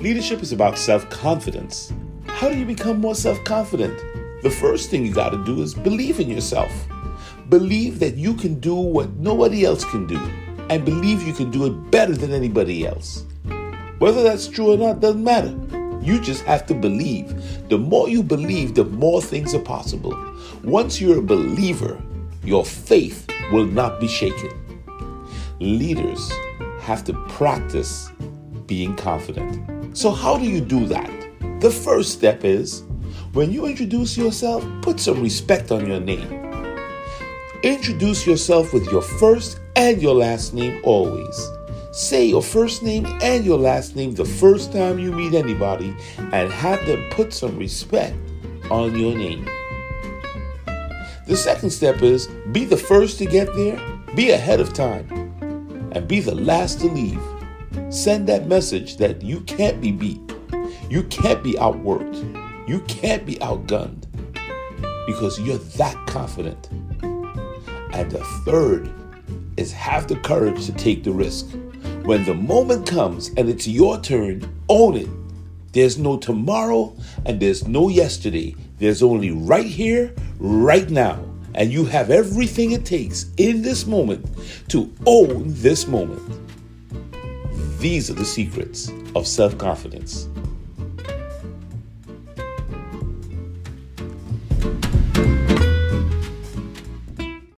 Leadership is about self confidence. How do you become more self confident? The first thing you got to do is believe in yourself. Believe that you can do what nobody else can do, and believe you can do it better than anybody else. Whether that's true or not doesn't matter. You just have to believe. The more you believe, the more things are possible. Once you're a believer, your faith will not be shaken. Leaders have to practice being confident. So, how do you do that? The first step is when you introduce yourself, put some respect on your name. Introduce yourself with your first and your last name always. Say your first name and your last name the first time you meet anybody and have them put some respect on your name. The second step is be the first to get there, be ahead of time, and be the last to leave. Send that message that you can't be beat, you can't be outworked, you can't be outgunned because you're that confident. And the third is have the courage to take the risk. When the moment comes and it's your turn, own it. There's no tomorrow and there's no yesterday. There's only right here, right now. And you have everything it takes in this moment to own this moment. These are the secrets of self confidence.